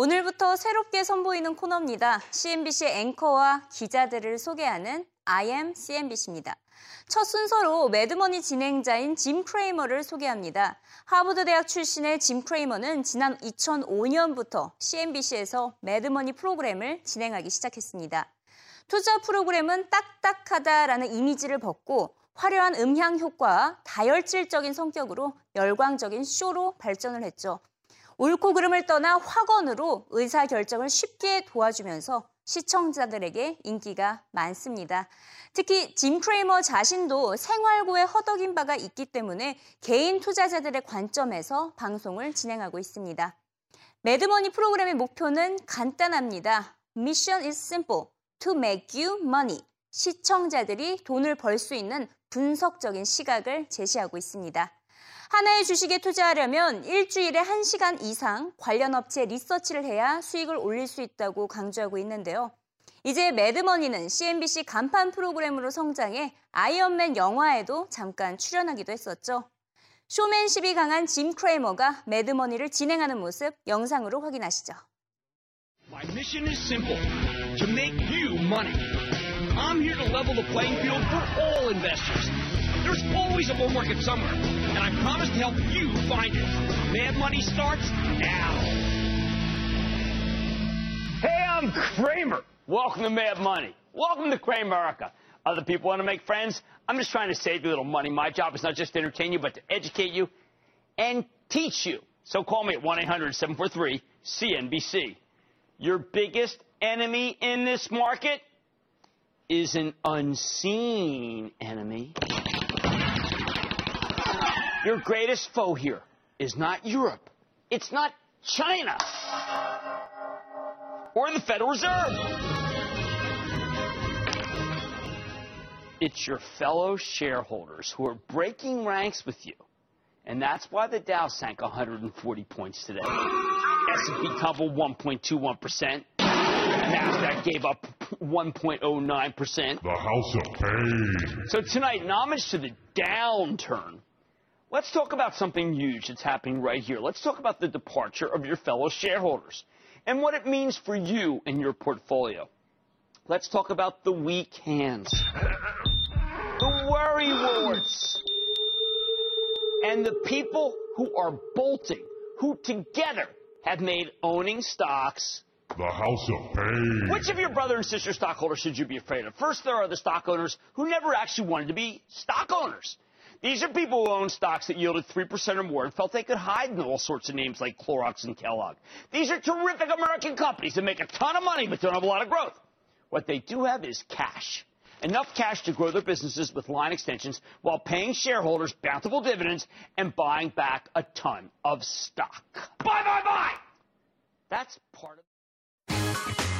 오늘부터 새롭게 선보이는 코너입니다. CNBC 앵커와 기자들을 소개하는 I am CNBC입니다. 첫 순서로 매드머니 진행자인 짐 크레이머를 소개합니다. 하버드 대학 출신의 짐 크레이머는 지난 2005년부터 CNBC에서 매드머니 프로그램을 진행하기 시작했습니다. 투자 프로그램은 딱딱하다라는 이미지를 벗고 화려한 음향 효과와 다혈질적인 성격으로 열광적인 쇼로 발전을 했죠. 옳고 그름을 떠나 확언으로 의사결정을 쉽게 도와주면서 시청자들에게 인기가 많습니다. 특히 짐 크레이머 자신도 생활고에 허덕인 바가 있기 때문에 개인 투자자들의 관점에서 방송을 진행하고 있습니다. 매드머니 프로그램의 목표는 간단합니다. Mission is simple. To make you money. 시청자들이 돈을 벌 수 있는 분석적인 시각을 제시하고 있습니다. 하나의 주식에 투자하려면 일주일에 1시간 이상 관련 업체 리서치를 해야 수익을 올릴 수 있다고 강조하고 있는데요. 이제 매드머니는 CNBC 간판 프로그램으로 성장해 아이언맨 영화에도 잠깐 출연하기도 했었죠. 쇼맨십이 강한 짐 크레이머가 매드머니를 진행하는 모습 영상으로 확인하시죠. My mission is simple to make you money. I'm here to level the playing field for all investors. There's always a bull market somewhere, and I promise to help you find it. Mad Money starts now. Hey, I'm Kramer. Welcome to Mad Money. Welcome to Kramerica. Other people want to make friends. I'm just trying to save you a little money. My job is not just to entertain you, but to educate you and teach you. So call me at 1-800-743-CNBC. Your biggest enemy in this market is an unseen enemy. Your greatest foe here is not Europe. It's not China. Or the Federal Reserve. It's your fellow shareholders who are breaking ranks with you. And that's why the Dow sank 140 points today. S&P tumbled 1.21%. NASDAQ gave up 1.09%. The House of Pain. So tonight, in homage to the downturn, let's talk about something huge that's happening right here. Let's talk about the departure of your fellow shareholders and what it means for you and your portfolio. Let's talk about the weak hands, the worry warts, and the people who are bolting, who together have made owning stocks The House of Pain. which of your brother and sister stockholders should you be afraid of? First, there are the stock owners who never actually wanted to be stock owners. These are people who own stocks that yielded 3% or more and felt they could hide in all sorts of names like Clorox and Kellogg. These are terrific American companies that make a ton of money but don't have a lot of growth. What they do have is cash. Enough cash to grow their businesses with line extensions while paying shareholders bountiful dividends and buying back a ton of stock. Buy, buy, buy! That's part of.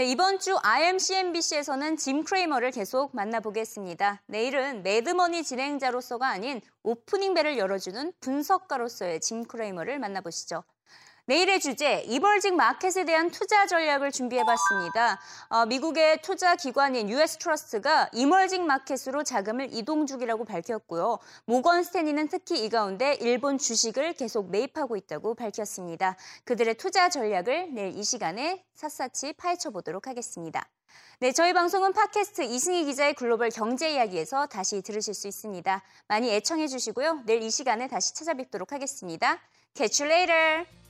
네, 이번 주 IMCNBC에서는 짐 크레이머를 계속 만나보겠습니다. 내일은 매드머니 진행자로서가 아닌 오프닝 벨을 열어주는 분석가로서의 짐 크레이머를 만나보시죠. 내일의 주제, 이벌직 마켓에 대한 투자 전략을 준비해봤습니다. 어, 미국의 투자 기관인 US 트러스트가 emerging market으로 자금을 이동 중이라고 밝혔고요. 모건 스탠리는 특히 이 가운데 일본 주식을 계속 매입하고 있다고 밝혔습니다. 그들의 투자 전략을 내일 이 시간에 샅샅이 파헤쳐 보도록 하겠습니다. 네, 저희 방송은 팟캐스트 이승희 기자의 글로벌 경제 이야기에서 다시 들으실 수 있습니다. 많이 애청해 주시고요. 내일 이 시간에 다시 찾아뵙도록 하겠습니다. Catch you later!